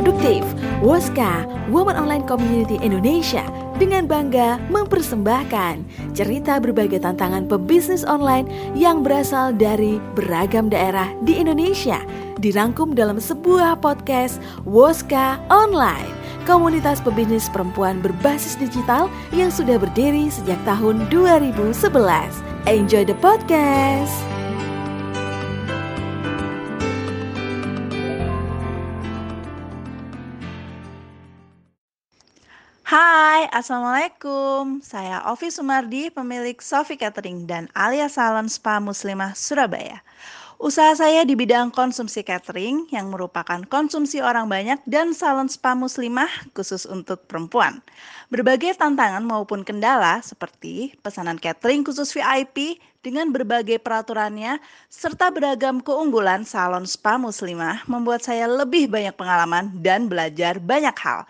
produktif. Woska, Women Online Community Indonesia dengan bangga mempersembahkan cerita berbagai tantangan pebisnis online yang berasal dari beragam daerah di Indonesia dirangkum dalam sebuah podcast Woska Online komunitas pebisnis perempuan berbasis digital yang sudah berdiri sejak tahun 2011. Enjoy the podcast! Hai, Assalamualaikum. Saya Ovi Sumardi, pemilik Sofi Catering dan Alia Salon Spa Muslimah Surabaya. Usaha saya di bidang konsumsi catering yang merupakan konsumsi orang banyak dan salon spa muslimah khusus untuk perempuan. Berbagai tantangan maupun kendala seperti pesanan catering khusus VIP dengan berbagai peraturannya serta beragam keunggulan salon spa muslimah membuat saya lebih banyak pengalaman dan belajar banyak hal.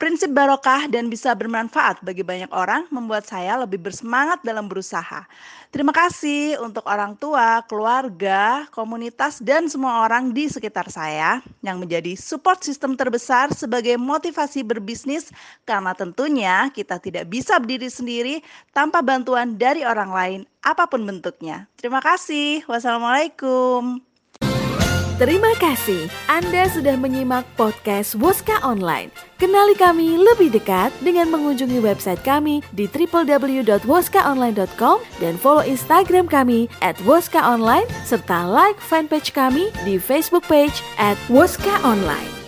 Prinsip barokah dan bisa bermanfaat bagi banyak orang membuat saya lebih bersemangat dalam berusaha. Terima kasih untuk orang tua, keluarga, komunitas, dan semua orang di sekitar saya yang menjadi support sistem terbesar sebagai motivasi berbisnis karena tentunya kita tidak bisa berdiri sendiri tanpa bantuan dari orang lain apa pun bentuknya. Terima kasih. Wassalamualaikum. Terima kasih Anda sudah menyimak podcast Woska Online. Kenali kami lebih dekat dengan mengunjungi website kami di www.woskaonline.com dan follow Instagram kami at Woska Online serta like fanpage kami di Facebook page at Woska Online.